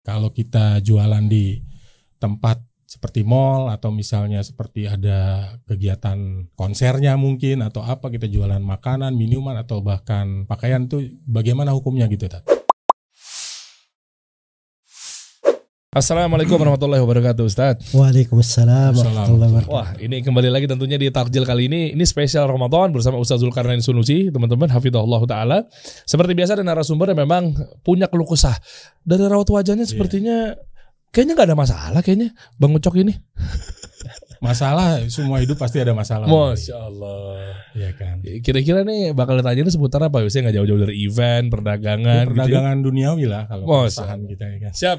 Kalau kita jualan di tempat seperti mall atau misalnya seperti ada kegiatan konsernya mungkin atau apa kita jualan makanan, minuman atau bahkan pakaian tuh bagaimana hukumnya gitu Tat? Assalamualaikum warahmatullahi wabarakatuh Ustaz. Waalaikumsalam warahmatullahi wabarakatuh. Wah ini kembali lagi tentunya di Takjil kali ini. Ini spesial Ramadan bersama Ustaz Zulkarnain Sunusi Teman-teman Hafidhullah Ta'ala. Seperti biasa ada narasumber yang memang punya keluh kesah. Dari rawat wajahnya sepertinya Kayaknya nggak ada masalah kayaknya. Bang Ucok ini Masalah semua hidup pasti ada masalah. Masya Allah Iya kan. Kira-kira nih bakal ditanya seputar apa Biasanya nggak jauh-jauh dari event, perdagangan gitu ya. perdagangan duniawi lah kalau perusahaan kita ya kan. Siap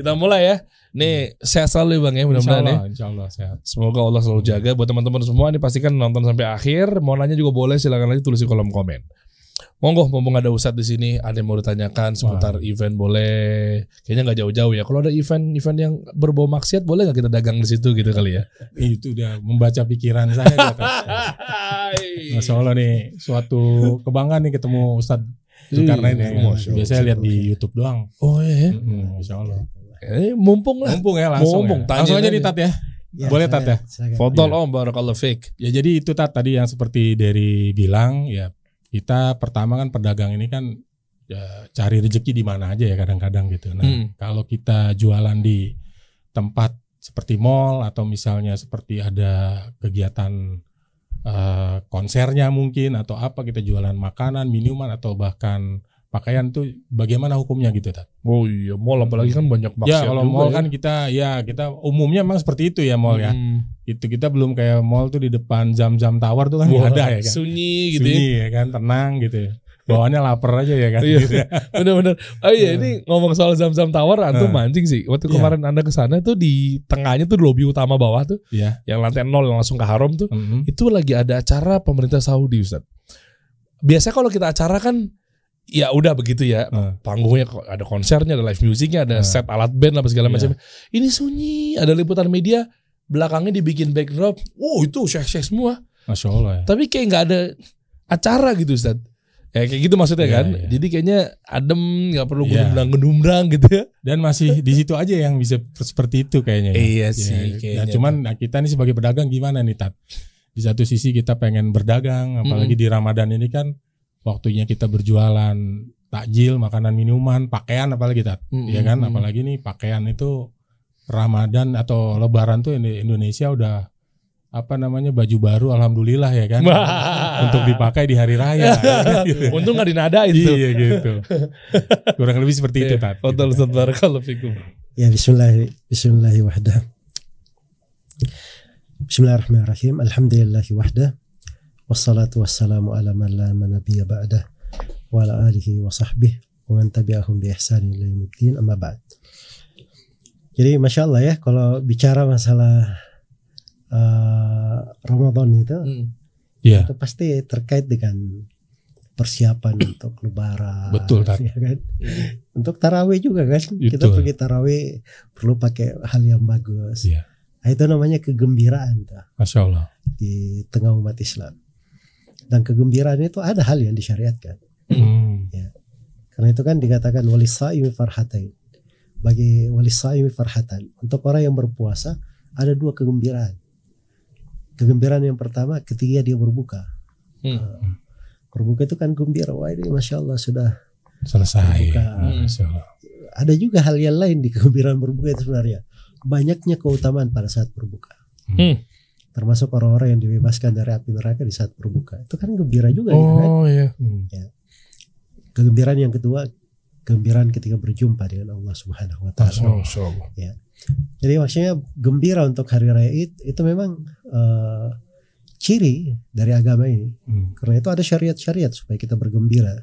Kita mulai ya Nih sehat selalu ya Bang ya mudah-mudahan ya insya Allah sehat. Semoga Allah selalu jaga buat teman-teman semua ini pastikan nonton sampai akhir. Mau nanya juga boleh silakan aja tulis di kolom komen. Monggo mumpung ada Ustadz di sini, ada yang mau ditanyakan seputar event boleh. Kayaknya nggak jauh-jauh ya. Kalau ada event-event yang berbau maksiat boleh nggak kita dagang di situ gitu kali ya? Itu udah membaca pikiran saya. Masya Allah nih suatu kebanggaan nih ketemu Ustadz Zulkarnain ya. Iya, Masya Allah. Biasanya lihat di YouTube doang. Oh iya. Mm, Masya Allah. Eh, mumpung lah. Mumpung ya langsung. Mumpung, ya. tanya langsung aja aja. nih Tat ya. Ya, Boleh, Tat, ya? silakan. Fotol om barakallah fik. Ya jadi itu Tat tadi yang seperti dari bilang ya kita pertama kan pedagang ini kan ya, cari rezeki di mana aja ya kadang-kadang gitu. Nah Hmm. kalau kita jualan di tempat seperti mall atau misalnya seperti ada kegiatan eh, konsernya mungkin atau apa kita jualan makanan, minuman atau bahkan pakaian tuh bagaimana hukumnya gitu Tat? Oh iya, mall apalagi kan banyak maksiat Ya kalau juga mall ya. kan kita ya kita umumnya memang seperti itu ya mall ya. Hmm. Itu kita belum kayak mall tuh di depan jam-jam tower tuh kan Wah, ada ya kan. Sunyi gitu ya. Sunyi ya kan, tenang gitu ya. Bawaannya lapar aja ya kan. Iya. gitu ya. Bener-bener. Oh iya, ini ngomong soal zam-zam tower, antum Nah. mancing sih. Waktu Iya. kemarin anda ke sana tuh di tengahnya tuh lobi utama bawah tuh, Iya. yang lantai nol yang langsung ke haram tuh, Mhm. itu lagi ada acara pemerintah Saudi, Ustaz. Biasa kalau kita acara kan, ya udah begitu ya. Nah. Panggungnya ada konsernya, ada live musicnya, ada Nah. set alat band apa segala Iya. macam. Ini sunyi, ada liputan media, belakangnya dibikin backdrop. Oh itu syekh-syekh semua. Masya Allah ya. Tapi kayak nggak ada acara gitu Ustaz. Ya kayak gitu maksudnya Iya, kan. iya. Jadi kayaknya adem, nggak perlu Iya. gedumbrang-gedumbrang gitu ya. Dan masih di situ aja yang bisa seperti itu kayaknya. ya. Iya Ya, sih, Nah, kayaknya cuman nah, kita nih sebagai pedagang gimana nih Tat? Di satu sisi kita pengen berdagang, apalagi di Ramadan ini kan waktunya kita berjualan takjil, makanan, minuman, pakaian apalagi Tat. Mm, ya kan apalagi nih pakaian itu Ramadan atau Lebaran tuh di Indonesia udah apa namanya baju baru alhamdulillah ya kan untuk dipakai di hari raya Gitu. Untung nggak dinadain tuh. iya gitu kurang lebih seperti itu tat Foto gitu. Barakallahu fikum. Ya Bismillah. Bismillahirrahmanirrahim. Alhamdulillahi wahdah. Wassalatu wassalamu ala man la nabiyya ba'dah wa ala alihi wa sahbihi wa man tabi'ahum bi ihsanin ila yaumiddin amma ba'd. Jadi Masya Allah ya kalau bicara masalah uh, Ramadan itu Hmm. Iya. itu pasti terkait dengan persiapan untuk lebaran Betul, Tat. ya kan untuk tarawih juga kan kita Betul. pergi tarawih perlu pakai hal yang bagus Iya. Nah, itu namanya kegembiraan tuh, masya Allah di tengah umat Islam dan kegembiraan itu ada hal yang disyariatkan. Hmm. karena itu kan dikatakan walisaimi farhatain bagi walisaimi farhatan untuk orang yang berpuasa ada dua kegembiraan. Kegembiraan yang pertama ketika dia berbuka. Hmm. berbuka itu kan gembira. Wah ini masya Allah sudah selesai. Hmm, ada juga hal yang lain di kegembiraan berbuka itu sebenarnya. Banyaknya keutamaan pada saat berbuka. Hmm. Termasuk orang-orang yang dibebaskan dari api neraka di saat berbuka itu kan gembira juga ya kan Oh iya. Hmm. kegembiraan yang kedua kegembiraan ketika berjumpa dengan Allah Subhanahu wa taala Allah. jadi maksudnya gembira untuk hari raya Id itu memang eh, ciri dari agama ini Hmm. karena itu ada syariat-syariat supaya kita bergembira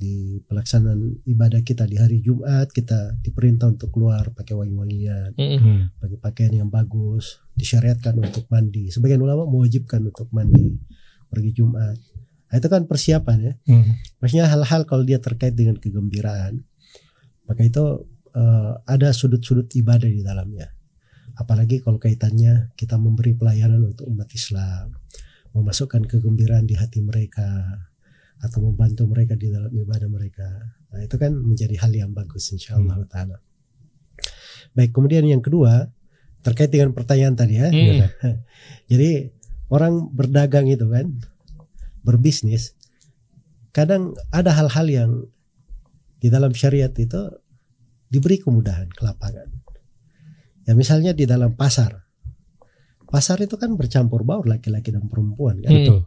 di pelaksanaan ibadah kita di hari Jumat kita diperintah untuk keluar pakai wangi-wangian Hmm. Hmm. pakai pakaian yang bagus disyariatkan untuk mandi sebagian ulama mewajibkan untuk mandi pergi Jumat nah, itu kan persiapan ya Hmm. maksudnya hal-hal kalau dia terkait dengan kegembiraan maka itu eh, ada sudut-sudut ibadah di dalamnya apalagi kalau kaitannya kita memberi pelayanan untuk umat Islam memasukkan kegembiraan di hati mereka atau membantu mereka di dalam ibadah mereka nah itu kan menjadi hal yang bagus insyaallah taala Baik, kemudian yang kedua terkait dengan pertanyaan tadi ya. Hmm. Jadi orang berdagang itu kan berbisnis kadang ada hal-hal yang di dalam syariat itu diberi kemudahan ke lapangan. Ya misalnya di dalam pasar. Pasar itu kan bercampur baur laki-laki dan perempuan kan. Hmm. Betul.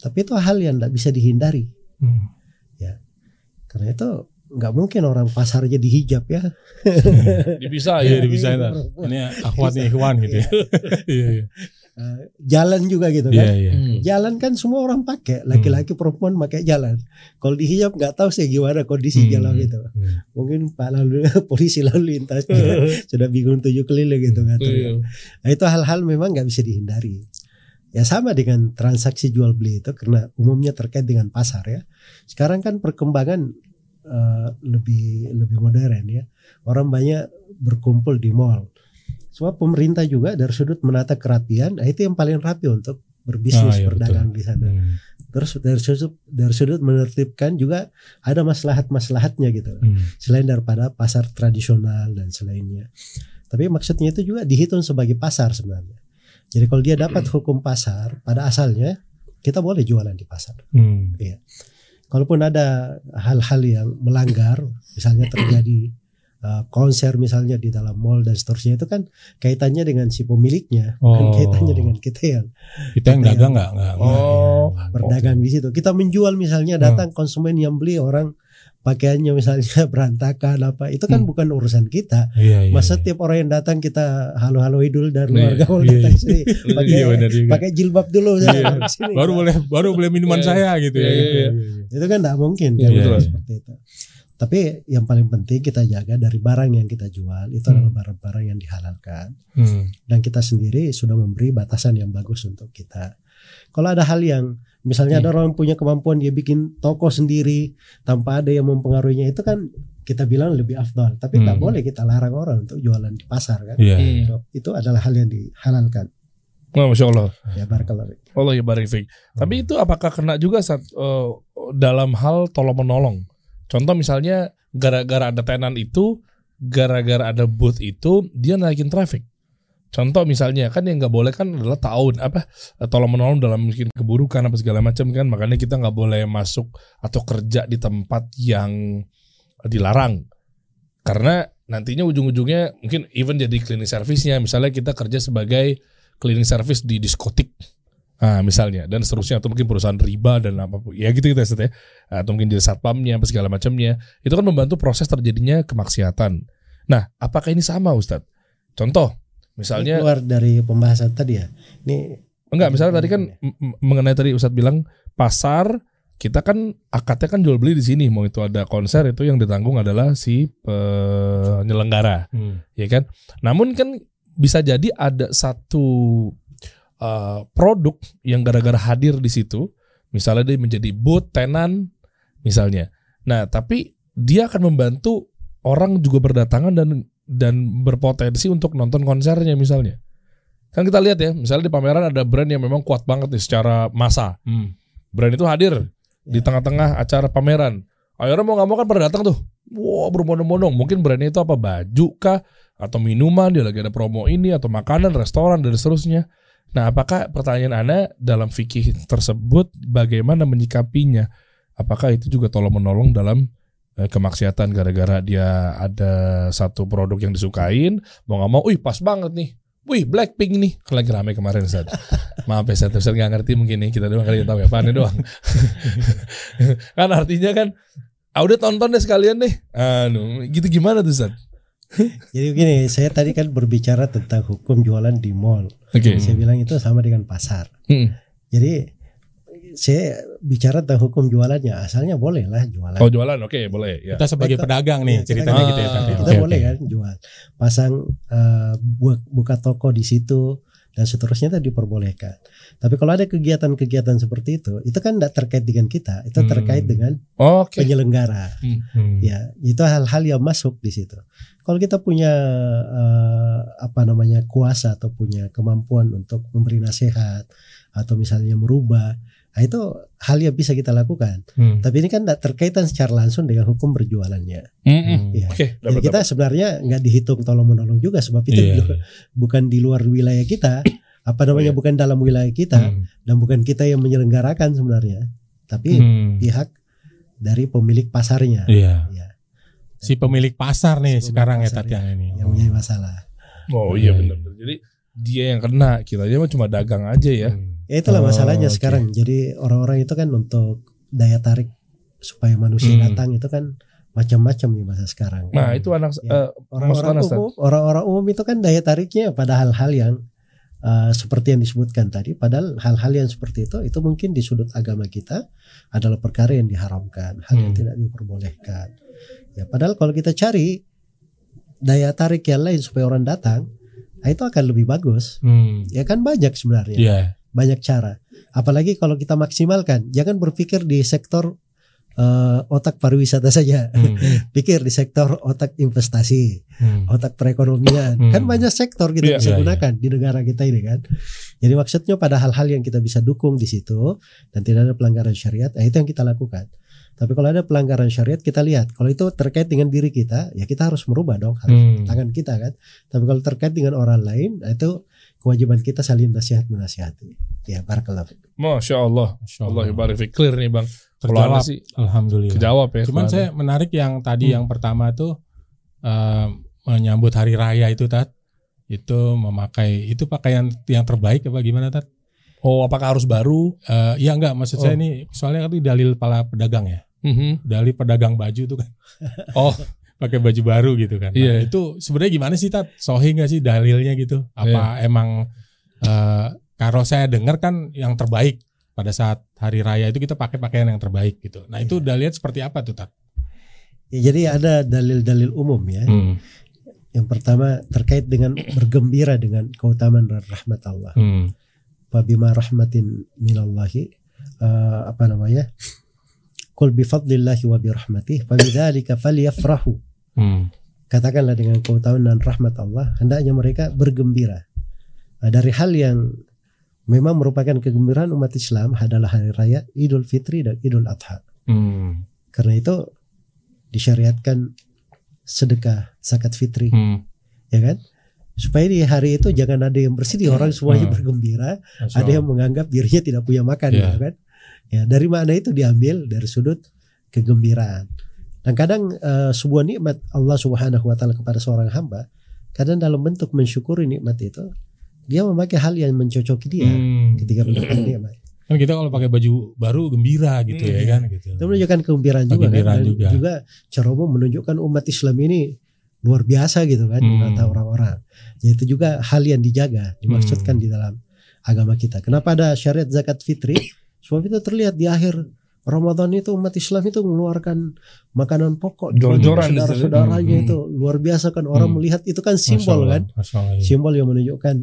Tapi itu hal yang tidak bisa dihindari. Hmm. Karena itu nggak mungkin orang pasar aja dihijab ya. Bisa Iya, ya. bisa itu. Ini akhwat nih ikhwan gitu ya. Iya, iya. Eh, jalan juga gitu kan. iya. Hmm. Jalan kan semua orang pakai, laki-laki perempuan pakai jalan. Kalau dihijab nggak tahu sih gimana kondisi Hmm. jalan itu. Hmm. Mungkin pak lalu polisi lalu lintas juga sudah bingung tujuh keliling gitu kan. Iya. Nah, itu hal-hal memang nggak bisa dihindari. Ya sama dengan transaksi jual beli itu karena umumnya terkait dengan pasar ya. Sekarang kan perkembangan eh, lebih lebih modern ya. Orang banyak berkumpul di mall. Semua pemerintah juga dari sudut menata kerapian, nah itu yang paling rapi untuk berbisnis Ah, iya, berdagang di sana. Hmm. Terus dari sudut dari sudut menertibkan juga ada maslahat-maslahatnya gitu Hmm. selain daripada pasar tradisional dan selainnya. Tapi maksudnya itu juga dihitung sebagai pasar sebenarnya. Jadi kalau dia dapat hukum pasar pada asalnya, kita boleh jualan di pasar. Hmm. Kalaupun ada hal-hal yang melanggar, misalnya terjadi uh, konser misalnya di dalam mall dan seterusnya itu kan kaitannya dengan si pemiliknya, bukan Oh. kaitannya dengan kita yang Kita yang dagang nggak nggak. Oh. iya. berdagang di situ. Kita menjual misalnya datang konsumen yang beli orang pakaiannya misalnya berantakan apa itu kan Hmm. bukan urusan kita. Iya, iya. Masa iya. tiap orang yang datang kita halo-halo idul dari Iya, keluarga mau iya, datang iya. sini pakai Iya, juga. pakai jilbab dulu Iya. datang sini. baru boleh baru boleh minuman Iya. saya gitu ya. Iya, iya. itu kan tidak mungkin Iya, kan betul. seperti itu. Tapi yang paling penting kita jaga dari barang yang kita jual itu Hmm. adalah barang-barang yang dihalalkan Hmm. dan kita sendiri sudah memberi batasan yang bagus untuk kita. Kalau ada hal yang misalnya Hmm. ada orang punya kemampuan dia bikin toko sendiri tanpa ada yang mempengaruhinya itu kan kita bilang lebih afdal. Tapi tak Hmm. boleh kita larang orang untuk jualan di pasar kan. Iya. Hmm. So, itu adalah hal yang dihalalkan. Wah, Masya Allah. Ya barakallahu fiik. Allah ya barik fiik. Tapi itu apakah kena juga saat eh, dalam hal tolong menolong? Contoh misalnya gara-gara ada tenan itu, gara-gara ada booth itu, dia naikin traffic. Contoh misalnya kan yang nggak boleh kan adalah tahun apa tolong menolong dalam mungkin keburukan apa segala macam kan. Makanya kita nggak boleh masuk atau kerja di tempat yang dilarang. Karena nantinya ujung-ujungnya mungkin even jadi cleaning service-nya misalnya kita kerja sebagai cleaning service di diskotik. Nah, misalnya dan seterusnya atau mungkin perusahaan riba dan apa pun ya gitu gitu ya atau mungkin jadi satpamnya apa segala macamnya. Itu kan membantu proses terjadinya kemaksiatan. Nah, apakah ini sama Ustadz? Contoh, Ini misalnya keluar dari pembahasan tadi ya. Ini enggak misalnya tadi kan m- mengenai tadi Ustadz bilang pasar kita kan akadnya kan jual beli di sini mau itu ada konser itu yang ditanggung adalah si penyelenggara Hmm. ya kan. Namun kan bisa jadi ada satu uh, produk yang gara-gara hadir di situ, misalnya dia menjadi booth tenan, misalnya. Nah, tapi dia akan membantu orang juga berdatangan dan dan berpotensi untuk nonton konsernya misalnya. Kan kita lihat ya, misalnya di pameran ada brand yang memang kuat banget nih secara massa. Hmm. Brand itu hadir di tengah-tengah acara pameran. Akhirnya mau nggak mau kan pada datang tuh. Wah berbondong-bondong. Mungkin brandnya itu apa baju kah atau minuman dia lagi ada promo ini atau makanan restoran dan seterusnya. Nah, apakah pertanyaan Anda dalam fikih tersebut bagaimana menyikapinya? Apakah itu juga tolong menolong dalam kemaksiatan gara-gara dia ada satu produk yang disukain, mau nggak mau, wih pas banget nih. Wih Blackpink nih Kan lagi rame kemarin Ustaz Maaf ya Ustaz Ustaz gak ngerti mungkin nih Kita doang kali yang tahu ya Fane doang Kan artinya kan ah, Udah tonton deh sekalian deh Anu, Gitu gimana tuh Ustaz jadi begini, saya tadi kan berbicara tentang hukum jualan di mall. Oke Saya bilang itu sama dengan pasar. Hmm. Jadi saya bicara tentang hukum jualannya, asalnya boleh lah jualan. Oh jualan oke boleh ya. Kita sebagai Kita- pedagang nih Iya, ceritanya kita- gitu ya. Kita Oke, boleh kan jual, pasang bu- buka toko di situ dan seterusnya itu diperbolehkan. Tapi kalau ada kegiatan-kegiatan seperti itu, itu kan tidak terkait dengan kita, itu Hmm. terkait dengan Oke. penyelenggara. Hmm. Ya, itu hal-hal yang masuk di situ. Kalau kita punya eh, apa namanya kuasa atau punya kemampuan untuk memberi nasihat atau misalnya merubah, Nah, itu hal yang bisa kita lakukan. Hmm. Tapi ini kan tidak terkaitan secara langsung dengan hukum berjualannya. Mm-mm. Iya. Oke, Jadi dapat kita sebenarnya nggak dihitung tolong menolong juga sebab itu Iya, juga bukan di luar wilayah kita, apa namanya iya. bukan dalam wilayah kita Hmm. dan bukan kita yang menyelenggarakan sebenarnya, tapi Hmm. pihak dari pemilik pasarnya. Iya. Ya, Si pemilik pasar nih Si pemilik sekarang ya pasar, Tat yang ini. yang menjadi masalah. Oh Iya, iya iya. benar. Jadi dia yang kena, kita aja cuma dagang aja ya. Hmm. Ya itulah Oh, masalahnya oke. sekarang. Jadi orang-orang itu kan untuk daya tarik supaya manusia Hmm. datang itu kan macam-macam nih masa sekarang. Nah, itu anak Ya. eh, orang-orang umum, orang-orang umum itu kan daya tariknya pada hal-hal yang uh, seperti yang disebutkan tadi. Padahal hal-hal yang seperti itu itu mungkin di sudut agama kita adalah perkara yang diharamkan, hal yang Hmm. tidak diperbolehkan. Ya, padahal kalau kita cari daya tarik yang lain supaya orang datang, nah itu akan lebih bagus. Hmm. Ya kan banyak sebenarnya Iya. Banyak cara. Apalagi kalau kita maksimalkan, jangan berpikir di sektor eh, otak pariwisata saja. Hmm. Pikir di sektor otak investasi, Hmm. otak perekonomian. Hmm. Kan banyak sektor kita Iya, bisa iya, gunakan di negara kita ini kan. Jadi maksudnya pada hal-hal yang kita bisa dukung di situ dan tidak ada pelanggaran syariat, ya itu yang kita lakukan. Tapi kalau ada pelanggaran syariat kita lihat, kalau itu terkait dengan diri kita, ya kita harus merubah dong, harus Hmm. tangan kita kan. Tapi kalau terkait dengan orang lain, nah itu kewajiban kita saling nasihat menasihati. Ya, barakallah. Masya Allah. Masya Allah fik. clear nih bang. Terjawab. Sih Alhamdulillah. kejawab ya. Cuman saya menarik yang tadi Hmm. yang pertama tuh eh, menyambut hari raya itu Tat. Itu memakai itu pakaian yang terbaik apa gimana Tat? Oh apakah harus baru? Eh ya enggak maksud Oh. saya ini soalnya kan itu dalil para pedagang ya. Mhm. Dalil pedagang baju tuh kan. Oh pakai baju baru gitu kan. Nah, Iya. itu sebenarnya gimana sih Tat? Sohi nggak sih dalilnya gitu? Apa emang eh kalau saya dengar kan yang terbaik pada saat hari raya itu kita pakai pakaian yang terbaik gitu. Nah, itu dalilnya seperti apa tuh, Tat? Ya, jadi ada dalil-dalil umum ya. Hmm. Yang pertama terkait dengan bergembira dengan keutamaan dan rahmat Allah. Hmm. Fabima rahmatin minallahi eh, apa namanya? Qul bi fadlillahi wa bi rahmatih fabidzalika falyafrahu. Hmm. Katakanlah dengan keutamaan dan rahmat Allah, hendaknya mereka bergembira. Nah, dari hal yang memang merupakan kegembiraan umat Islam adalah hari raya Idul Fitri dan Idul Adha. Hmm. Karena itu disyariatkan sedekah zakat fitri, Hmm. ya kan? Supaya di hari itu jangan ada yang bersedih, orang semuanya Hmm. bergembira, Masya ada yang menganggap dirinya tidak punya makan, Iya. gitu kan? Ya, dari mana itu diambil dari sudut kegembiraan. Dan kadang eh, sebuah nikmat Allah Subhanahu wa taala kepada seorang hamba, kadang dalam bentuk mensyukuri nikmat itu, dia memakai hal yang mencocoki dia Hmm. ketika mendapatkan nikmat. Kan kita kalau pakai baju baru gembira gitu Hmm, ya kan gitu. Itu menunjukkan kegembiraan juga kan. Dan juga. juga cara umum menunjukkan umat Islam ini luar biasa gitu kan Hmm. mata orang-orang. Ya itu juga hal yang dijaga, dimaksudkan Hmm. di dalam agama kita. Kenapa ada syariat zakat fitri? Sebab itu terlihat di akhir Ramadan itu umat Islam itu mengeluarkan makanan pokok Jor-joran saudara-saudaranya Hmm. itu luar biasa kan orang Hmm. melihat itu kan simbol Allah, kan Masya Allah, iya. simbol yang menunjukkan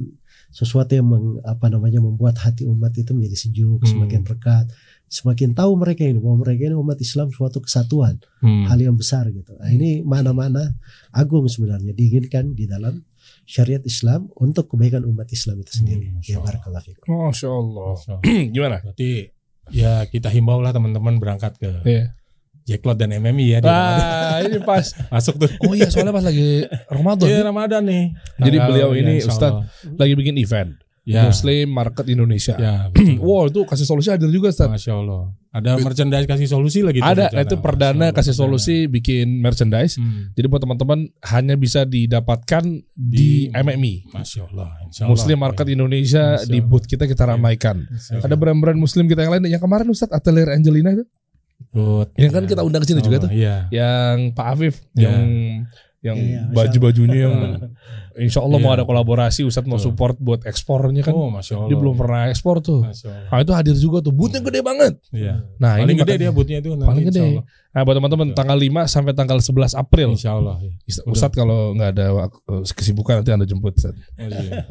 sesuatu yang meng- apa namanya membuat hati umat itu menjadi sejuk Hmm. semakin rekat semakin tahu mereka ini bahwa mereka ini umat Islam suatu kesatuan Hmm. hal yang besar gitu nah, ini mana-mana agung sebenarnya diinginkan di dalam syariat Islam untuk kebaikan umat Islam itu sendiri Hmm, ya Allah. barakallahu fikum. Masya Allah. Masya Allah. Gimana? Berarti ya kita himbau lah teman-teman berangkat ke Iya. Jacklot dan MMI ya di Ramadan. Ah, ini pas. masuk tuh. Oh iya, soalnya pas lagi Ramadan. Iya Ramadan nih. Jadi beliau ya, ini Allah. lagi bikin event ya, Muslim Market Indonesia. ya. Wow, itu kasih solusi hadir juga Ustadz. Masya Allah. Ada merchandise kasih solusi lagi. Ada, rencana. itu perdana Allah, kasih perdana. solusi bikin merchandise. Hmm. Jadi buat teman-teman hanya bisa didapatkan Di- di, MMI. Masya Allah. Insya Allah. Muslim Market Indonesia Masya di booth kita kita Iya. ramaikan. Ada brand-brand Muslim kita yang lain. Yang kemarin Ustadz Atelier Angelina itu, Good. yang kan Ya. kita undang ke sini juga tuh. Iya. Yang Pak Afif, Iya. yang yang Iya, baju-bajunya yang Insya Allah mau Iya. ada kolaborasi Ustadz mau support buat ekspornya kan. Oh, Masya Allah. Dia belum pernah ekspor tuh. Nah itu hadir juga tuh. Boothnya gede banget. Iya. Nah Paling ini gede dia bootnya itu. Paling gede. Nah buat teman-teman tanggal 5 sampai tanggal 11 April. Insya Allah. ya. Ustadz kalau nggak ada eh, kesibukan nanti anda jemput Ustadz. Oh, iya.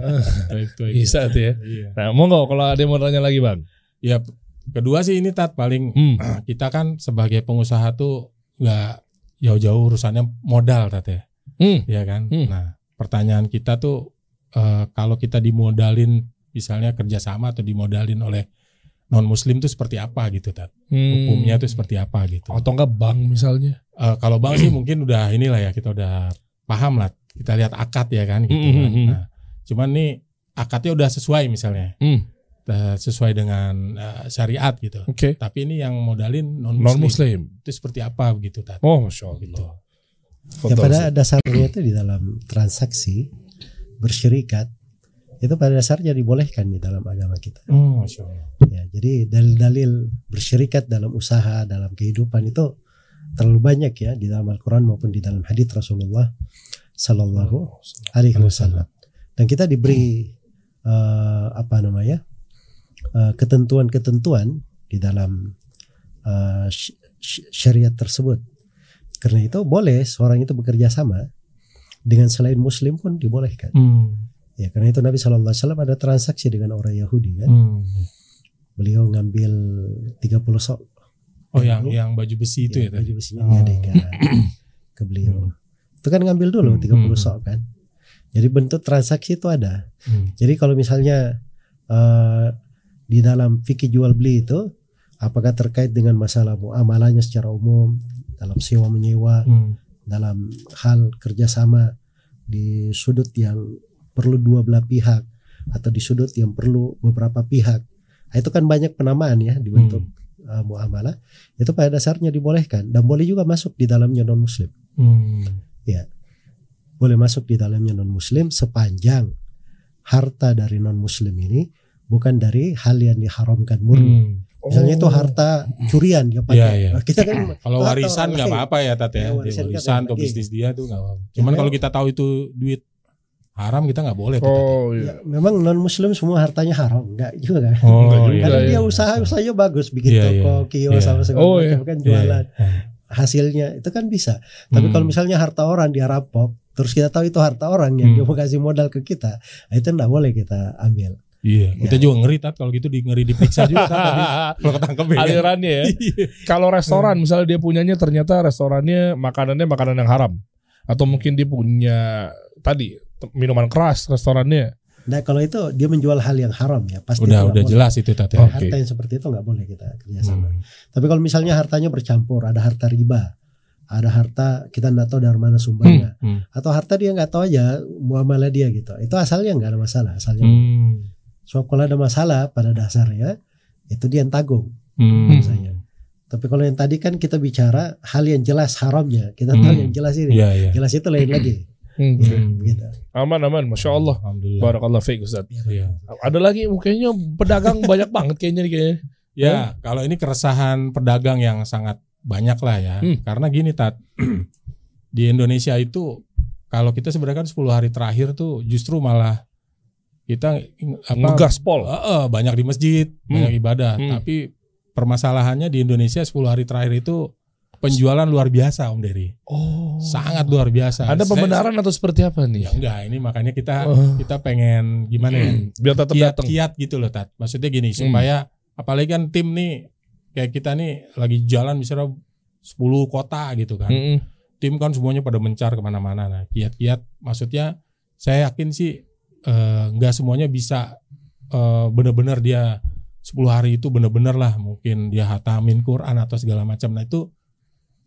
Bisa tuh ya. Iya. Nah mau nggak kalau ada yang mau tanya lagi bang? Ya, kedua sih ini tat paling Hmm. kita kan sebagai pengusaha tuh nggak jauh-jauh urusannya modal tat ya, Hmm. ya kan. Hmm. Nah, pertanyaan kita tuh eh, kalau kita dimodalin misalnya kerjasama atau dimodalin oleh non muslim tuh seperti apa gitu tat Hmm. hukumnya tuh seperti apa gitu atau enggak bank misalnya. Eh, kalau bang sih mungkin udah inilah ya kita udah paham lah kita lihat akad ya kan gitu kan. Mhm. Nah, cuman nih akadnya udah sesuai misalnya Hmm. Eh, sesuai dengan eh, syariat gitu Oke. tapi ini yang modalin non Non muslim muslim. itu seperti apa begitu tat Oh, masya Allah. Gitu. Ya pada dasarnya itu di dalam transaksi bersyirikat itu pada dasarnya dibolehkan di dalam agama kita. oh masya allah Ya, jadi dalil-dalil bersyirikat dalam usaha, dalam kehidupan itu terlalu banyak ya di dalam Al-Quran maupun di dalam hadits Rasulullah Sallallahu Alaihi Wasallam. Dan kita diberi eh, apa namanya ketentuan-ketentuan di dalam eh, sy- syariat tersebut. Karena itu boleh seorang itu bekerja sama dengan selain Muslim pun dibolehkan. Hmm. Ya, karena itu Nabi Shallallahu Alaihi Wasallam ada transaksi dengan orang Yahudi kan. Hmm. Beliau ngambil 30 sok oh yang yang baju besi itu ya, baju tadi besinya Oh. diadakan ke beliau. Itu kan ngambil dulu Hmm. 30 Hmm. sok kan. Jadi bentuk transaksi itu ada. Hmm. Jadi kalau misalnya eh, di dalam fikih jual beli itu apakah terkait dengan masalah muamalahnya secara umum dalam sewa menyewa, Hmm. dalam hal kerjasama di sudut yang perlu dua belah pihak atau di sudut yang perlu beberapa pihak. Nah, itu kan banyak penamaan ya di bentuk uh, muamalah. Itu pada dasarnya dibolehkan dan boleh juga masuk di dalamnya non muslim. Hmm. Boleh masuk di dalamnya non muslim sepanjang harta dari non muslim ini bukan dari hal yang diharamkan murni. Hmm. Misalnya itu Oh. harta curian dia pakai. Iya, iya. Kita kan Kalau harta warisan nggak apa-apa ya Tat ya. Ya, Dia warisan Warisan, kan atau lagi. bisnis dia tuh nggak apa-apa. Ya, Cuman memang- kalau kita tahu itu duit haram kita nggak boleh tuh. Tat. Oh, Ya, iya. memang non muslim semua hartanya haram, enggak juga. Oh, Enggak juga, Karena iya. dia usaha usahanya bagus bikin Iya, toko, iya. kios Iya. sama segala Oh, macam iya. kan Iya, jualan. iya. Hasilnya itu kan bisa. Tapi Hmm. kalau misalnya harta orang dia rampok, terus kita tahu itu harta orang yang Hmm. dia mau kasih modal ke kita, itu enggak boleh kita ambil. Iya, kita juga ngeri tat kalau gitu di ngeri diperiksa juga Tat, tadi. Kalau ketangkep ya. Alirannya ya. Iya. Kalau restoran misalnya dia punyanya ternyata restorannya makanannya makanan yang haram atau mungkin dia punya tadi minuman keras restorannya. Nah kalau itu dia menjual hal yang haram ya pasti Udah udah boleh. jelas itu Tat ya. Oke. Harta yang seperti itu nggak boleh kita kerjasama. Hmm. Tapi kalau misalnya hartanya bercampur, ada harta riba, ada harta kita nggak tahu dari mana sumbernya, Hmm. atau harta dia nggak tahu aja muamalah dia gitu. Itu asalnya nggak ada masalah, asalnya. Hmm. Sebab kalau ada masalah pada dasarnya itu dia yang tanggung. Hmm. Misalnya. Tapi kalau yang tadi kan kita bicara hal yang jelas haramnya, kita tahu Hmm. yang jelas ini, Iya, iya. jelas itu lain lagi. Hmm. Ya, Hmm. begitu. Aman aman, masya Allah. Alhamdulillah. Barakallah fiik Ustaz. Iya. Ada lagi kayaknya pedagang banyak banget kayaknya nih kayaknya. Ya, kalau ini keresahan pedagang yang sangat banyak lah ya. Hmm. Karena gini Tat, di Indonesia itu kalau kita sebenarnya kan 10 hari terakhir tuh justru malah kita apa Ngegaspol. Heeh, banyak di masjid, Hmm. banyak ibadah. Hmm. Tapi permasalahannya di Indonesia 10 hari terakhir itu penjualan luar biasa Om Dery. Oh. Sangat luar biasa. Ada Saya- pembenaran atau seperti apa Ya nih? enggak, ini makanya kita Oh. kita pengen gimana ya? Biar tetap datang. kiat-kiat gitu loh Tat. Maksudnya gini Hmm. supaya apalagi kan tim nih kayak kita nih lagi jalan misalnya 10 kota gitu kan. Mm-mm. Tim kan semuanya pada mencar ke mana-mana. Nah kiat-kiat maksudnya saya yakin sih eh, nggak semuanya bisa eh, benar-benar dia 10 hari itu benar-benar lah mungkin dia hatamin Quran atau segala macam. Nah itu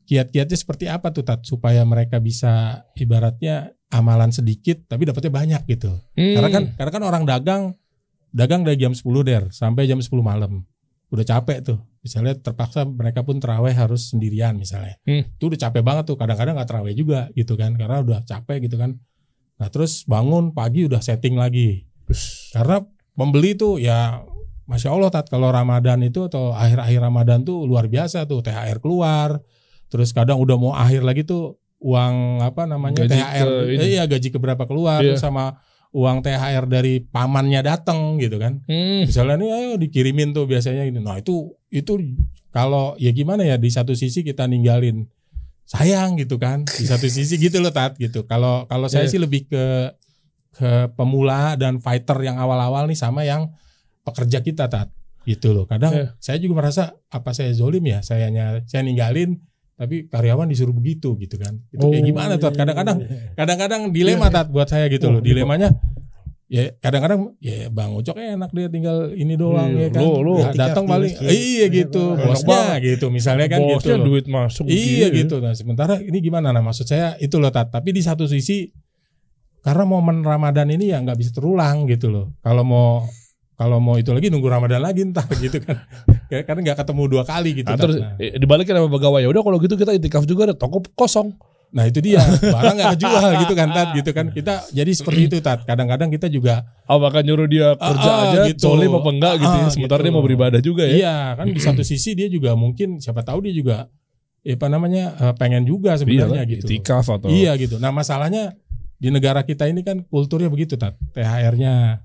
kiat-kiatnya seperti apa tuh Tat supaya mereka bisa ibaratnya amalan sedikit tapi dapatnya banyak gitu. Hmm. Karena kan karena kan orang dagang dagang dari jam 10 der sampai jam 10 malam. Udah capek tuh. Misalnya terpaksa mereka pun terawih harus sendirian misalnya. Hmm. Itu udah capek banget tuh. Kadang-kadang nggak terawih juga gitu kan karena udah capek gitu kan. Nah, terus bangun pagi udah setting lagi. Karena pembeli tuh ya Masya Allah tat kalau Ramadan itu atau akhir-akhir Ramadan tuh luar biasa tuh THR keluar. Terus kadang udah mau akhir lagi tuh uang apa namanya Gaji THR ke ini. eh, iya gaji keberapa keluar Iya. terus sama uang THR dari pamannya datang gitu kan. Hmm. Misalnya nih ayo dikirimin tuh biasanya gitu. Nah, itu itu kalau ya gimana ya di satu sisi kita ninggalin sayang gitu kan. Di satu sisi gitu loh Tat gitu. Kalau kalau saya Iya. sih lebih ke ke pemula dan fighter yang awal-awal nih sama yang pekerja kita Tat. Gitu loh. Kadang Iya. saya juga merasa apa saya zolim ya? Sayanya saya ninggalin tapi karyawan disuruh begitu gitu kan. Itu kayak Oh, gimana tuh? Kadang-kadang kadang-kadang dilema Iya. tat buat saya gitu Oh, loh. Dilemanya ya kadang-kadang ya Bang Ucok enak dia tinggal ini doang Iya, ya kan. lu Ya, datang paling iya gitu Enak bosnya banget. gitu misalnya kan gitu. Bosnya loh. duit masuk Iya begini. gitu. Nah, sementara ini gimana? Nah, maksud saya itu loh Tat. Tapi di satu sisi karena momen Ramadan ini ya nggak bisa terulang gitu loh. Kalau mau kalau mau itu lagi nunggu Ramadan lagi ntar gitu kan. Ya, Karena nggak ketemu dua kali gitu. Nah, terus Nah, eh, dibalikin sama pegawai. Ya udah kalau gitu kita itikaf juga ada toko kosong. Nah, itu dia barang nggak kejual gitu kan Tat gitu kan. Kita jadi seperti itu Tat. Kadang-kadang kita juga Apakah nyuruh dia kerja Ah, ah, aja, gitu. solim apa enggak gitu ya. Ah, Sementara gitu. dia mau beribadah juga ya. iya kan di satu sisi dia juga mungkin siapa tahu dia juga ya apa namanya eh, pengen juga sebenarnya Iya, gitu. itikaf atau Iya gitu. Nah masalahnya di negara kita ini kan kulturnya begitu tat. THR-nya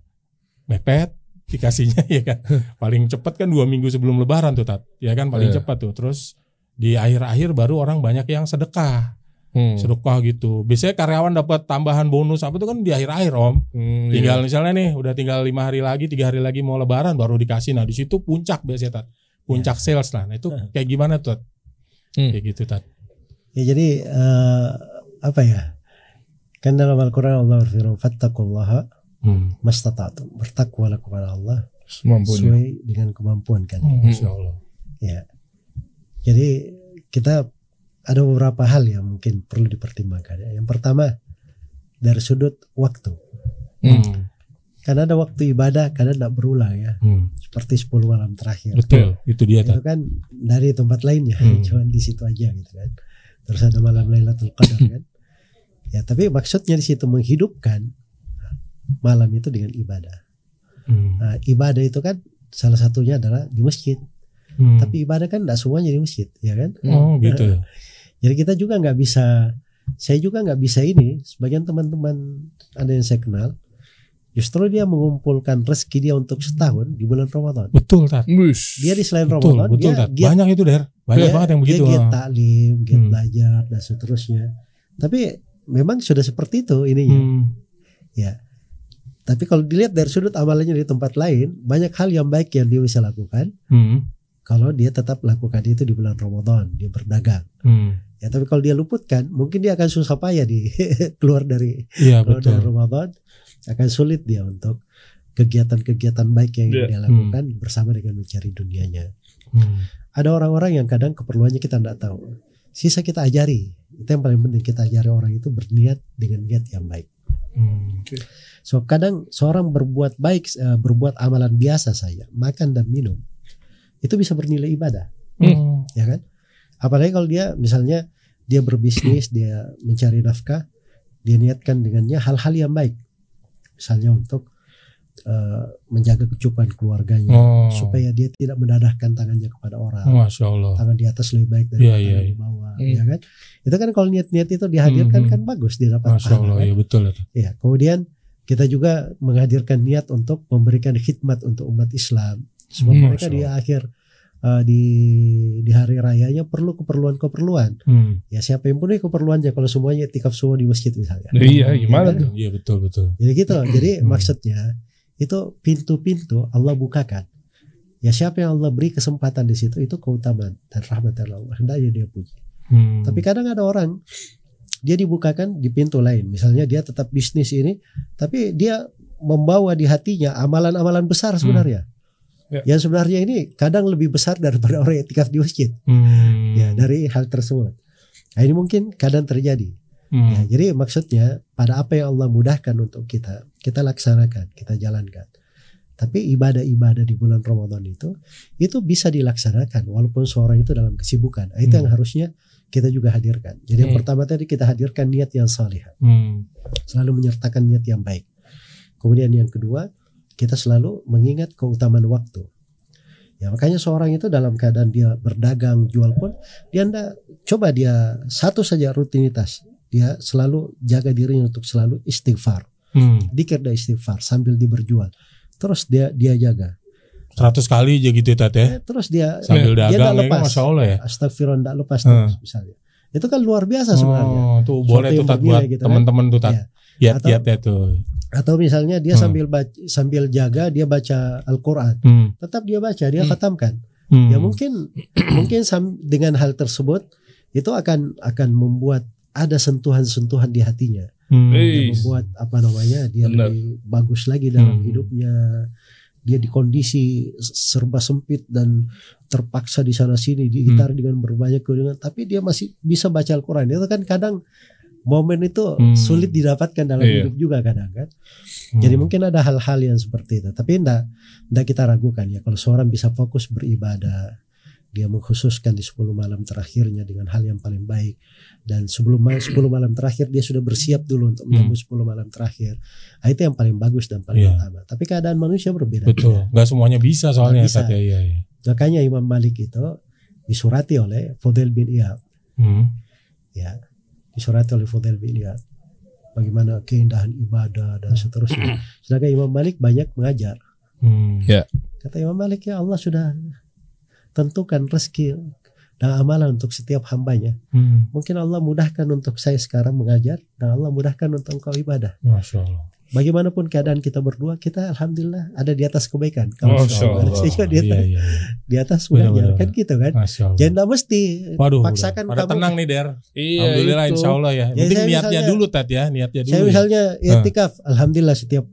mepet, dikasihnya ya kan. Paling cepat kan dua minggu sebelum Lebaran tuh tat. Ya kan paling Iya. cepat tuh. Terus di akhir-akhir baru orang banyak yang sedekah, Hmm. sedekah gitu. Biasanya karyawan dapat tambahan bonus apa tuh kan di akhir-akhir om. Hmm, iya. Tinggal misalnya nih udah tinggal lima hari lagi, tiga hari lagi mau Lebaran baru dikasih. Nah di situ puncak biasanya tat. Puncak sales lah. Nah itu kayak gimana tuh? Tat? Hmm. Kayak gitu tat. Ya jadi eh, apa ya? Kan dalam Al-Quran Allah berfirman fattakullaha Hmm. mastata'tum. Bertakwalah kepada Allah sesuai dengan kemampuan kan. Masya Allah. Ya. Jadi kita ada beberapa hal yang mungkin perlu dipertimbangkan. ya. Yang pertama dari sudut waktu. Hmm. Karena ada waktu ibadah kadang tidak berulang ya. Hmm. Seperti 10 malam terakhir. Betul, itu dia Itu kan dari tempat lainnya, Hmm. cuman di situ aja gitu kan. Terus ada malam Lailatul Qadar kan. Ya, tapi maksudnya di situ menghidupkan malam itu dengan ibadah. Hmm. Nah, ibadah itu kan salah satunya adalah di masjid. Hmm. Tapi ibadah kan tidak semuanya di masjid, ya kan? oh gitu. Jadi kita juga nggak bisa, saya juga nggak bisa ini. Sebagian teman-teman ada yang saya kenal, justru dia mengumpulkan rezeki dia untuk setahun di bulan Ramadan. Betul tat. Dia di selain Betul, Ramadan, betul dia, tat. dia Banyak itu der. Banyak dia- banget yang begitu. Dia giat ah. taklim, giat Hmm. belajar dan seterusnya. Tapi memang sudah seperti itu ininya. Hmm. Ya. Tapi kalau dilihat dari sudut amalannya di tempat lain, banyak hal yang baik yang dia bisa lakukan Hmm. Kalau dia tetap lakukan itu di bulan Ramadan, dia berdagang. Hmm. Ya, tapi kalau dia luputkan, mungkin dia akan susah payah di keluar dari Iya keluar dari betul. Ramadan, akan sulit dia untuk kegiatan-kegiatan baik yang Iya. dia lakukan bersama dengan mencari dunianya. Hmm. Ada orang-orang yang kadang keperluannya kita tidak tahu. Sisa kita ajari. Itu yang paling penting kita ajari orang itu berniat dengan niat yang baik. Hmm. So kadang seorang berbuat baik, eh, berbuat amalan biasa saja, makan dan minum, itu bisa bernilai ibadah, Hmm. ya kan? Apalagi kalau dia misalnya dia berbisnis, dia mencari nafkah, dia niatkan dengannya hal-hal yang baik, misalnya untuk eh, menjaga kecukupan keluarganya, Oh. supaya dia tidak mendadahkan tangannya kepada orang. Masya Allah. tangan di atas lebih baik dari Iya, tangan iya, di iya. bawah, Hmm. ya kan? Itu kan kalau niat-niat itu dihadirkan Hmm, kan bagus dia dapat Masya Allah. kan? Ya betul. Ya, kemudian kita juga menghadirkan niat untuk memberikan khidmat untuk umat Islam. Sebab Hmm, mereka Masya di akhir uh, di di hari rayanya perlu keperluan-keperluan. Hmm. Ya siapa yang punya keperluannya kalau semuanya itikaf semua di masjid misalnya. Iya, gimana Iya, tuh? Iya betul betul. Jadi gitu. Jadi Hmm. maksudnya itu pintu-pintu Allah bukakan. Ya siapa yang Allah beri kesempatan di situ itu keutamaan dan rahmat dari Allah. Hendaknya dia puji. Hmm. Tapi kadang ada orang dia dibukakan di pintu lain. Misalnya dia tetap bisnis ini, tapi dia membawa di hatinya amalan-amalan besar sebenarnya. Ya. Yang sebenarnya ini kadang lebih besar daripada orang yang tikaf di masjid. Hmm. Ya dari hal tersebut. Nah, ini mungkin kadang terjadi. Hmm. Ya, jadi maksudnya pada apa yang Allah mudahkan untuk kita, kita laksanakan, kita jalankan. Tapi ibadah-ibadah di bulan Ramadan itu itu bisa dilaksanakan walaupun seorang itu dalam kesibukan. Nah, Itu yang Hmm. harusnya kita juga hadirkan. Jadi yang Hmm. pertama tadi kita hadirkan niat yang salih, Hmm. selalu menyertakan niat yang baik. Kemudian yang kedua, kita selalu mengingat keutamaan waktu. Ya makanya seorang itu dalam keadaan dia berdagang, jual pun dia anda coba dia satu saja rutinitas. Dia selalu jaga dirinya untuk selalu istighfar. Hmm. Dikir dan istighfar sambil dia berjual. Terus dia dia jaga. 100 kali aja gitu tat ya. Eh, terus dia Sambil dia dagang ya kan lepas. Masya Allah ya. Astagfirullah tidak lepas Hmm. terus misalnya. Itu kan luar biasa sebenarnya. Oh, tuh boleh tuh tat buat gitu kan. teman-teman tuh tat. Iya. Giat-giat Atau- ya tuh. Atau misalnya dia Hmm. sambil baca, sambil jaga dia baca Al-Qur'an. Hmm. Tetap dia baca, dia Hmm. khatamkan. Hmm. Ya mungkin mungkin sam- dengan hal tersebut itu akan akan membuat ada sentuhan-sentuhan di hatinya. Hmm. Dia membuat apa namanya dia Benar. lebih bagus lagi dalam Hmm. hidupnya. Dia di kondisi serba sempit dan terpaksa di sana sini digitar Hmm. dengan berbanyak keuangan, tapi dia masih bisa baca Al-Quran. Itu kan kadang momen itu Hmm. sulit didapatkan dalam Iya. hidup juga kadang kan. Hmm. Jadi mungkin ada hal-hal yang seperti itu. Tapi enggak, enggak kita ragukan ya kalau seorang bisa fokus beribadah, dia mengkhususkan di 10 malam terakhirnya dengan hal yang paling baik dan sebelum ma- 10 malam terakhir dia sudah bersiap dulu untuk menyambut 10 malam terakhir. Nah, itu yang paling bagus dan paling Iya. utama. Tapi keadaan manusia berbeda. betul. Nggak semuanya bisa soalnya bisa. Tat, ya, iya, iya. Makanya Imam Malik itu disurati oleh Fudel bin Iyad Hmm. ya disurati oleh Fudel bin Iyad bagaimana keindahan ibadah dan seterusnya. Sedangkan Imam Malik banyak mengajar. Hmm. Ya. Kata Imam Malik ya Allah sudah tentukan rezeki dan amalan untuk setiap hambanya. Hmm. Mungkin Allah mudahkan untuk saya sekarang mengajar dan Allah mudahkan untuk engkau ibadah. Masya Allah. Bagaimanapun keadaan kita berdua, kita alhamdulillah ada di atas kebaikan. Kalau Masya soal Allah. manusia di atas, Iya, iya, iya. di atas Benar, mengajar benar, kan gitu kan. Allah. Jangan mesti Waduh, paksakan udah. Pada kamu. tenang nih Der. Iya, Alhamdulillah itu. insya Allah ya. Ya, Penting niatnya misalnya- dulu Tat ya, niatnya dulu. Saya ya. misalnya itikaf, alhamdulillah setiap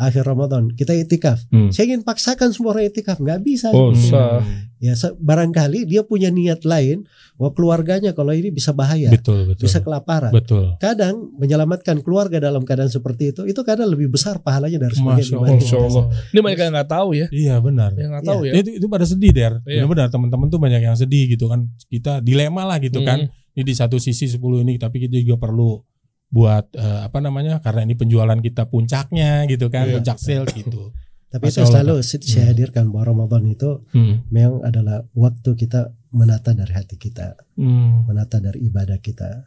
akhir Ramadan kita itikaf. Hmm. Saya ingin paksakan semua orang itikaf, nggak bisa. Oh, sah. Ya barangkali dia punya niat lain, wah keluarganya kalau ini bisa bahaya, Betul, betul. bisa kelaparan. Betul. Kadang menyelamatkan keluarga dalam keadaan seperti itu, itu kadang lebih besar pahalanya dari sebagian. Allah. Masya Allah. Ini banyak yang nggak tahu ya. Iya benar. Yang nggak tahu ya. Itu, itu pada sedih Der. Iya. Benar-benar teman-teman tuh banyak yang sedih gitu kan. Kita dilema lah gitu kan. Hmm. Ini di satu sisi 10 ini tapi kita juga perlu buat eh, apa namanya? Karena ini penjualan kita puncaknya gitu kan, Iya. puncak sale gitu. Tapi Masya itu selalu saya saya Hmm. hadirkan bahwa Ramadan itu Hmm. memang adalah waktu kita menata dari hati kita, Hmm. menata dari ibadah kita.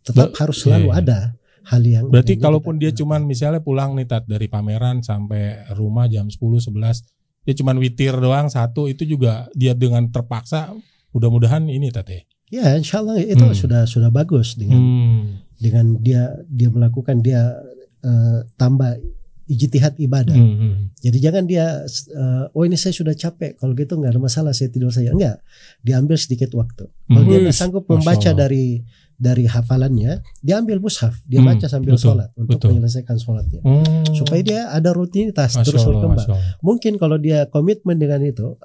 Tetap harus selalu iya. ada hal yang Berarti kalaupun kita- dia cuman misalnya pulang nih tat dari pameran sampai rumah jam 10 11 dia cuman witir doang satu itu juga dia dengan terpaksa mudah-mudahan ini tat ya. Ya, insya Allah itu Hmm. sudah sudah bagus dengan Hmm. Dengan dia dia melakukan dia eh, tambah ijtihad ibadah. Hmm, hmm. Jadi jangan dia eh, oh ini saya sudah capek kalau gitu nggak ada masalah saya tidur saja. Enggak. Diambil sedikit waktu. Kalau Hmm. dia nggak sanggup membaca dari dari hafalannya, dia ambil mushaf, dia Hmm, baca sambil betul, sholat untuk betul. menyelesaikan sholatnya. Hmm. Supaya dia ada rutinitas Masya terus Allah, berkembang. Allah. Mungkin kalau dia komitmen dengan itu,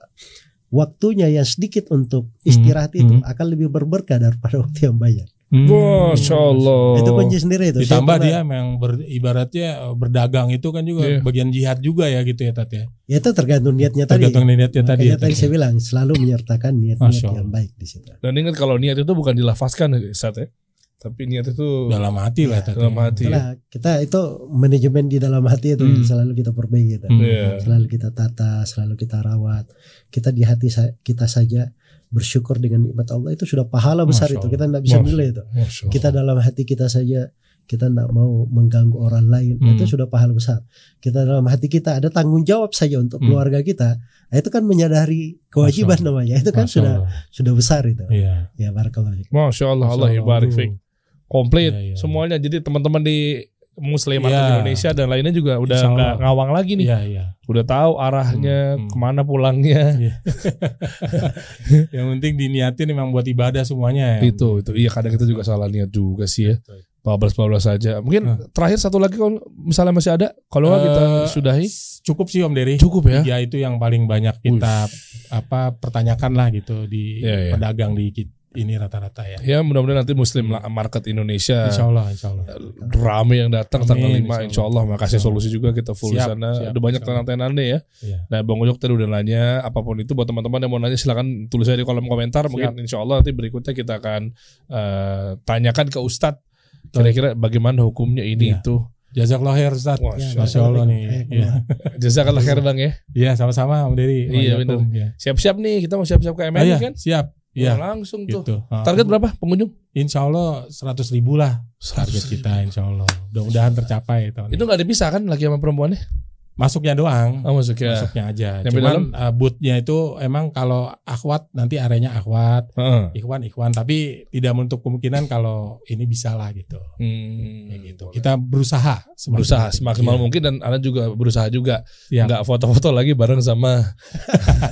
waktunya yang sedikit untuk istirahat Hmm, itu hmm. akan lebih berberkah daripada waktu yang banyak. Hmm. Masya Allah. Itu kunci sendiri itu. Ditambah dia memang ber- ibaratnya eh, berdagang itu kan juga Iya. bagian jihad juga ya gitu ya Tat ya. Ya, itu tergantung niatnya tadi. Tergantung niatnya tadi. Makanya ya, tadi Tat, saya ya. bilang selalu menyertakan niat-niat yang baik di situ. Dan ingat kalau niat itu bukan dilafazkan saat ya. Tapi niat itu dalam hati lah Ya, Tat. dalam ya. hati. Itulah, kita itu manajemen di dalam hati itu Hmm. selalu kita perbaiki. Hmm. Iya. Selalu kita tata, selalu kita rawat. Kita di hati kita saja bersyukur dengan nikmat Allah itu sudah pahala besar Masya itu. Kita tidak bisa Masya nilai itu. Masya. Kita dalam hati kita saja kita tidak mau mengganggu orang lain Hmm. itu sudah pahala besar. Kita dalam hati kita ada tanggung jawab saja untuk Hmm. keluarga kita. Nah, itu kan menyadari kewajiban namanya. Itu kan Masya sudah Allah. sudah besar itu. Iya. Ya barakallahu fiik. Masya Allah, Allah Allah. Komplit Iya, iya. semuanya. Jadi teman-teman di Muslim Iya. atau Indonesia dan lainnya juga udah nggak ngawang lagi nih. Iya, iya. Udah tahu arahnya, Hmm, hmm. ke mana pulangnya. Yang penting diniatin memang buat ibadah semuanya ya. Itu itu iya kadang kita juga salah niat juga sih ya. bablas-bablas saja. Mungkin Nah. terakhir satu lagi kalau misalnya masih ada, kalau nggak kita Eh, sudahi. Cukup sih Om Dery. Cukup ya. Ya itu yang paling banyak kita apa pertanyakan lah gitu di Iya, iya. pedagang di ini rata-rata ya. Ya mudah-mudahan nanti Muslim market Indonesia Insya Allah, insya Allah. rame yang datang Amin, tanggal 5 insya insya Allah. Makasih Insya Allah. solusi juga kita full di Siap, sana. siap, Ada banyak Allah. tenan-tenannya ya. Iya. Nah Bang Ujok tadi udah nanya apa pun itu buat teman-teman yang mau nanya silakan tulis aja di kolom komentar. Mungkin insya Allah nanti berikutnya kita akan eh, tanyakan ke Ustadz kira-kira bagaimana hukumnya ini Iya. itu. Jazakallah khair Ustaz. Wah, Ya, Masya Allah nih. Kayak Iya, Jazakallah khair Bang ya. Iya, sama-sama Om Dery. Iya, Waalaikumsalam. Iya. Siap-siap nih kita mau siap-siap ke Ah, MNI iya, kan? siap. Wah, Iya. langsung tuh. Gitu. Ah. Target berapa pengunjung? Insya Allah 100 ribu lah target kita Insya Allah. Mudah-mudahan tercapai tahun Itu nggak dipisah kan laki sama perempuannya? Masuknya doang. Oh masuk ya. Masuknya aja. Yang Cuman uh, bootnya itu emang kalau akhwat nanti areanya akhwat, Heeh. ikhwan ikhwan. Tapi tidak menutup kemungkinan kalau ini bisa lah gitu. Hmm, Kayak gitu. Kita berusaha. semaksimal berusaha mungkin. semaksimal Iya. mungkin dan Anda juga berusaha juga Siap. nggak foto-foto lagi bareng sama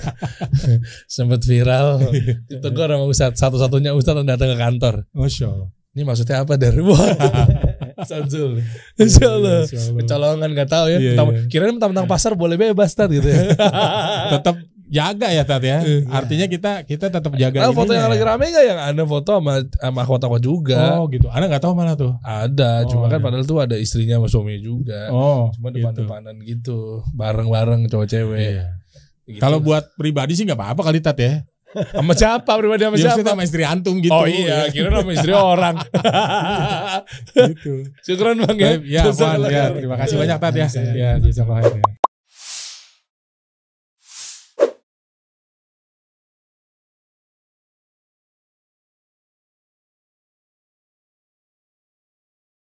sempat viral ditegur sama Ustadz satu-satunya Ustadz yang datang ke kantor Masya Allah. ini maksudnya apa dari Wah, Sansul. Insya Allah. Insya Allah. Kecolongan nggak tahu ya. Iya, Tentang- iya. Kirain tentang pasar boleh bebas tat gitu ya. tetap jaga ya Tat ya. Artinya kita kita tetap jaga Ah, foto yang ya. lagi rame gak yang ada foto sama sama akhwat juga? Oh gitu. Anda nggak tahu mana tuh? Ada, cuma Oh, kan iya. padahal tuh ada istrinya sama suaminya juga. Oh, cuma gitu. depan-depanan gitu, bareng-bareng cowok cewek. Iya. Gitu. Kalau buat pribadi sih nggak apa-apa kali Tat ya. Sama siapa pribadi sama Ya, siapa? sama istri antum gitu. Oh iya, kira sama istri orang. gitu. Syukuran bang ya. Ya, ya, terima kasih banyak Tat ya. Ya, jazakallah khair, ya.